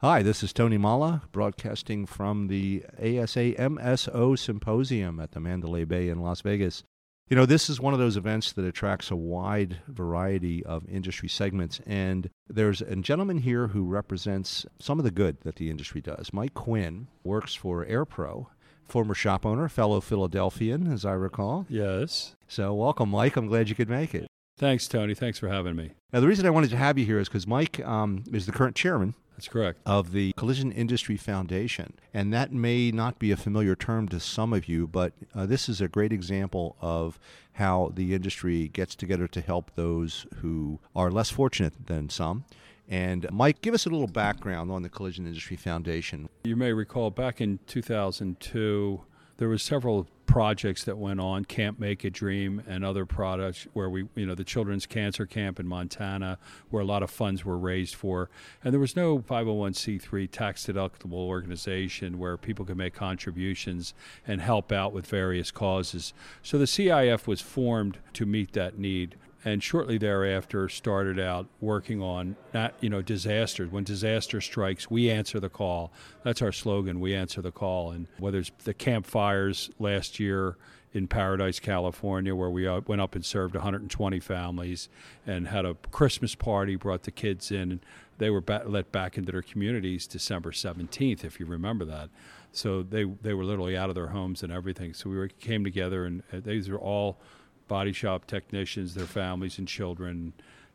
Hi, this is Tony Molla, broadcasting from the ASA MSO Symposium at the Mandalay Bay in Las Vegas. You know, this is one of those events that attracts a wide variety of industry segments, and there's a gentleman here who represents some of the good that the industry does. Mike Quinn works for AirPro, former shop owner, fellow Philadelphian, as I recall. Yes. So, welcome, Mike. I'm glad you could make it. Thanks, Tony. Thanks for having me. Now, the reason I wanted to have you here is because Mike um, is the current chairman That's correct. of the Collision Industry Foundation. And that may not be a familiar term to some of you, but uh, this is a great example of how the industry gets together to help those who are less fortunate than some. And Mike, give us a little background on the Collision Industry Foundation. You may recall back in 2002, there were several projects that went on, Camp Make a Dream and other products where we, you know, the Children's Cancer Camp in Montana, where a lot of funds were raised for. And there was no 501c3 tax deductible organization where people could make contributions and help out with various causes. So the CIF was formed to meet that need and shortly thereafter started out working on not you know disasters when disaster strikes we answer the call that's our slogan we answer the call and whether it's the campfires last year in Paradise, California, where we uh, went up and served 120 families and had a Christmas party, brought the kids in, and they were let back into their communities December 17th, if you remember that. So they they were literally out of their homes and everything. So we were, came together, and uh, these are all body shop technicians, their families and children,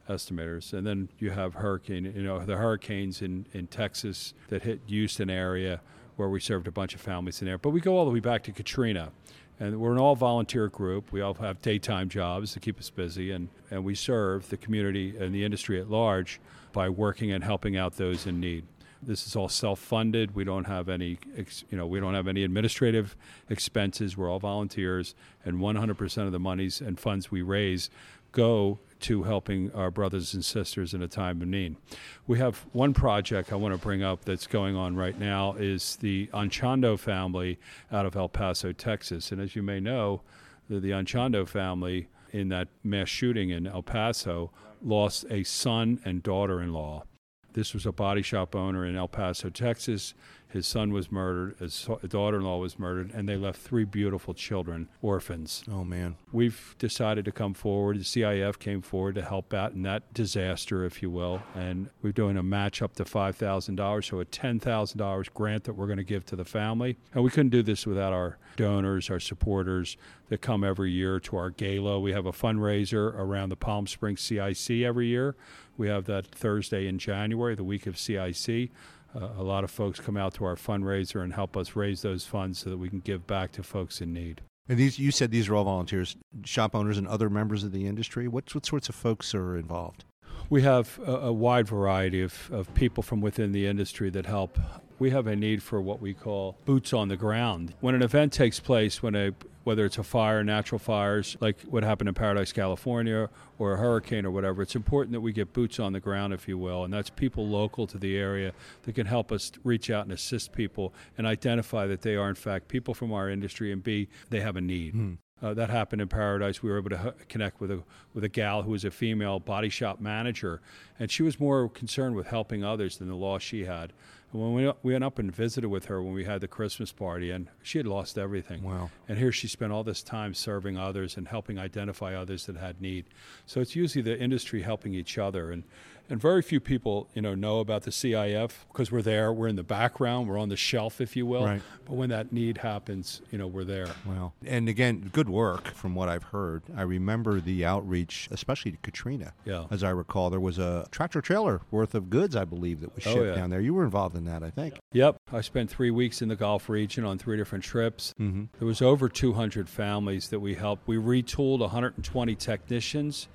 estimators. And then you have hurricane, you know, the hurricanes in, in Texas that hit Houston area where we served a bunch of families in there. But we go all the way back to Katrina. And we're an all volunteer group. We all have daytime jobs to keep us busy, and, and we serve the community and the industry at large by working and helping out those in need. This is all self-funded. We don't have any, you know, we don't have any administrative expenses. We're all volunteers, and 100% of the monies and funds we raise go to helping our brothers and sisters in a time of need. We have one project I want to bring up that's going on right now is the Anchondo family out of El Paso, Texas. And as you may know, the, the Anchondo family in that mass shooting in El Paso lost a son and daughter-in-law. This was a body shop owner in El Paso, Texas. His son was murdered, his daughter in law was murdered, and they left three beautiful children, orphans. Oh, man. We've decided to come forward. The CIF came forward to help out in that disaster, if you will. And we're doing a match up to $5,000, so a $10,000 grant that we're going to give to the family. And we couldn't do this without our donors, our supporters that come every year to our gala. We have a fundraiser around the Palm Springs CIC every year. We have that Thursday in January, the week of CIC. Uh, a lot of folks come out to our fundraiser and help us raise those funds so that we can give back to folks in need. And these, you said these are all volunteers, shop owners, and other members of the industry. What, what sorts of folks are involved? We have a, a wide variety of, of people from within the industry that help. We have a need for what we call boots on the ground. When an event takes place, when a whether it's a fire, natural fires, like what happened in Paradise, California, or a hurricane or whatever, it's important that we get boots on the ground, if you will, and that's people local to the area that can help us reach out and assist people and identify that they are, in fact, people from our industry, and B, they have a need. Hmm. Uh, that happened in Paradise. We were able to h- connect with a with a gal who was a female body shop manager, and she was more concerned with helping others than the loss she had. And when we, we went up and visited with her when we had the Christmas party, and she had lost everything. Wow. And here she spent all this time serving others and helping identify others that had need. So it's usually the industry helping each other. And, and very few people, you know, know about the CIF because we're there, we're in the background, we're on the shelf, if you will. Right. But when that need happens, you know, we're there. Wow. And again, good work from what I've heard. I remember the outreach, especially to Katrina. Yeah. As I recall, there was a tractor trailer worth of goods, I believe, that was Oh, shipped yeah. down there. You were involved in that, I think. Yep. I spent three weeks in the Gulf region on three different trips. Mm-hmm. There was over 200 families that we helped. We retooled 120 technicians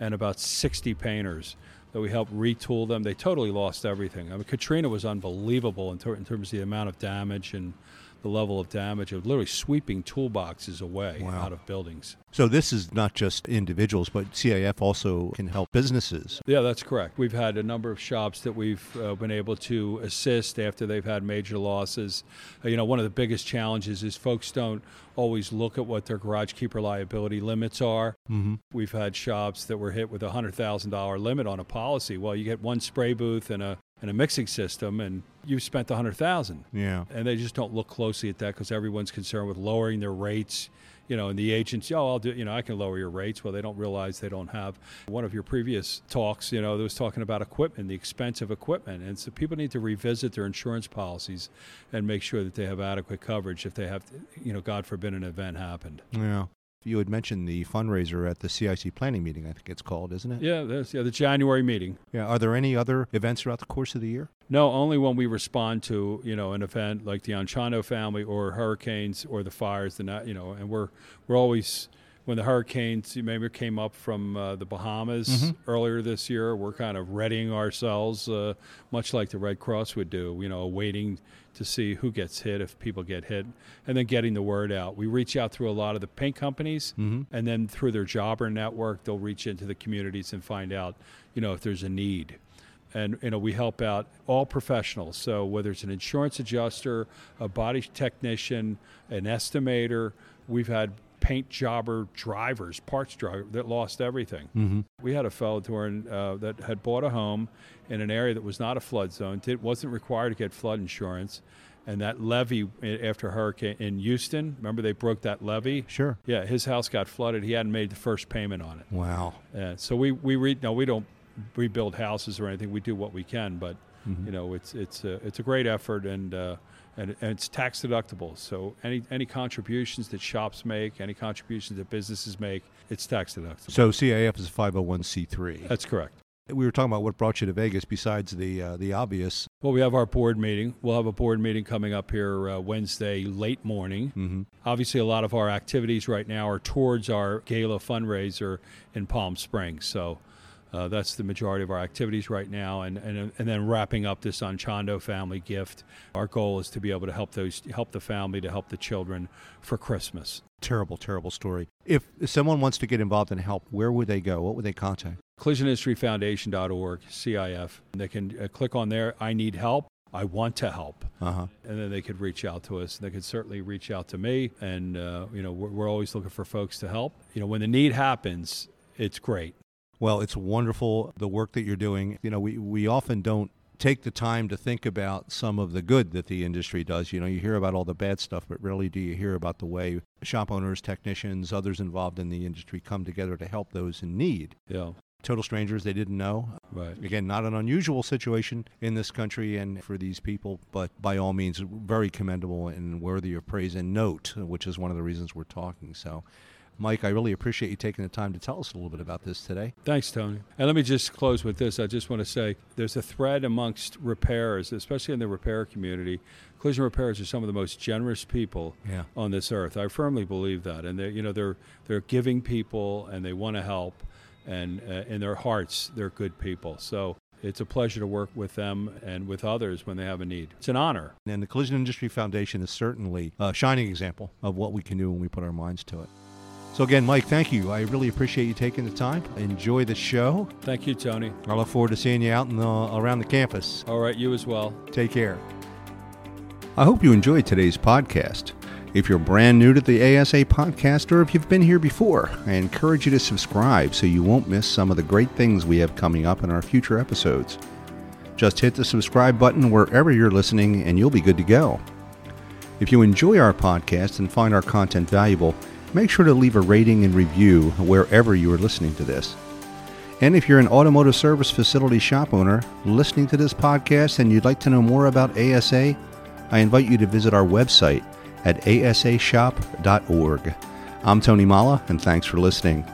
and about 60 painters that we helped retool them. They totally lost everything. I mean, Katrina was unbelievable in, ter- in terms of the amount of damage and the level of damage of literally sweeping toolboxes away Wow. out of buildings. So this is not just individuals, but CIF also can help businesses. Yeah, that's correct. We've had a number of shops that we've uh, been able to assist after they've had major losses. Uh, you know, one of the biggest challenges is folks don't always look at what their garage keeper liability limits are. Mm-hmm. We've had shops that were hit with a hundred thousand dollar limit on a policy. Well, you get one spray booth and a and a mixing system, and you've spent a hundred thousand. Yeah. And they just don't look closely at that because everyone's concerned with lowering their rates. You know, and the agents, oh, I'll do, you know, I can lower your rates. Well, they don't realize they don't have. One of your previous talks, you know, there was talking about equipment, the expense of equipment. And so people need to revisit their insurance policies and make sure that they have adequate coverage if they have, you know, God forbid an event happened. Yeah. You had mentioned the fundraiser at the CIC planning meeting, I think it's called, isn't it? Yeah, there's, yeah, the January meeting. Yeah. Are there any other events throughout the course of the year? No, only when we respond to you know an event like the Anchondo family or hurricanes or the fires. The you know, and we're we're always when the hurricanes maybe came up from uh, the Bahamas Mhm. earlier this year. We're kind of readying ourselves, uh, much like the Red Cross would do. You know, waiting to see who gets hit if people get hit, and then getting the word out. We reach out through a lot of the paint companies Mm-hmm. and then through their jobber network they'll reach into the communities and find out you know if there's a need and you know we help out all professionals so whether it's an insurance adjuster a body technician an estimator we've had paint jobber drivers parts driver that lost everything Mm-hmm. we had a fellow uh, that had bought a home in an area that was not a flood zone did, wasn't required to get flood insurance and that levee after hurricane in houston remember they broke that levee Sure. yeah, his house got flooded. He hadn't made the first payment on it. Wow. Yeah, so we we re, no, we don't rebuild houses or anything. We do what we can, but Mhm. you know, it's it's a, it's a great effort and. Uh, and, and it's tax deductible. So any any contributions that shops make, any contributions that businesses make, it's tax deductible. So CIF is a 501c3. That's correct. we were talking about what brought you to Vegas besides the uh, the obvious. Well, we have our board meeting. We'll have a board meeting coming up here uh, Wednesday late morning. Mm-hmm. Obviously, a lot of our activities right now are towards our gala fundraiser in Palm Springs. So uh, that's the majority of our activities right now, and, and and then wrapping up this Anchondo family gift. Our goal is to be able to help those help the family to help the children for Christmas. Terrible, terrible story. If someone wants to get involved and help, where would they go? What would they contact? CollisionIndustryFoundation.org, CIF. They can uh, click on there. I need help. I want to help. Uh huh. and then they could reach out to us. They could certainly reach out to me, and uh, you know we're, we're always looking for folks to help. You know when the need happens, it's great. Well, it's wonderful the work that you're doing. You know, we, we often don't take the time to think about some of the good that the industry does. You know, you hear about all the bad stuff, but rarely do you hear about the way shop owners, technicians, others involved in the industry come together to help those in need. Yeah, Total strangers they didn't know. right. Again, not an unusual situation in this country and for these people, but by all means, very commendable and worthy of praise and note, which is one of the reasons we're talking. So, Mike, I really appreciate you taking the time to tell us a little bit about this today. Thanks, Tony. And let me just close with this. I just want to say there's a thread amongst repairers, especially in the repair community. Collision repairers are some of the most generous people Yeah. on this earth. I firmly believe that, and they, you know, they're they're giving people, and they want to help, and uh, in their hearts, they're good people. So it's a pleasure to work with them and with others when they have a need. It's an honor. And the Collision Industry Foundation is certainly a shining example of what we can do when we put our minds to it. So, again, Mike, thank you. I really appreciate you taking the time. Enjoy the show. Thank you, Tony. I look forward to seeing you out the, around the campus. All right, you as well. Take care. I hope you enjoyed today's podcast. If you're brand new to the ASA podcast or if you've been here before, I encourage you to subscribe so you won't miss some of the great things we have coming up in our future episodes. Just hit the subscribe button wherever you're listening and you'll be good to go. If you enjoy our podcast and find our content valuable, make sure to leave a rating and review wherever you are listening to this. And if you're an automotive service facility shop owner listening to this podcast and you'd like to know more about ASA, I invite you to visit our website at asashop.org. I'm Tony Molla, and thanks for listening.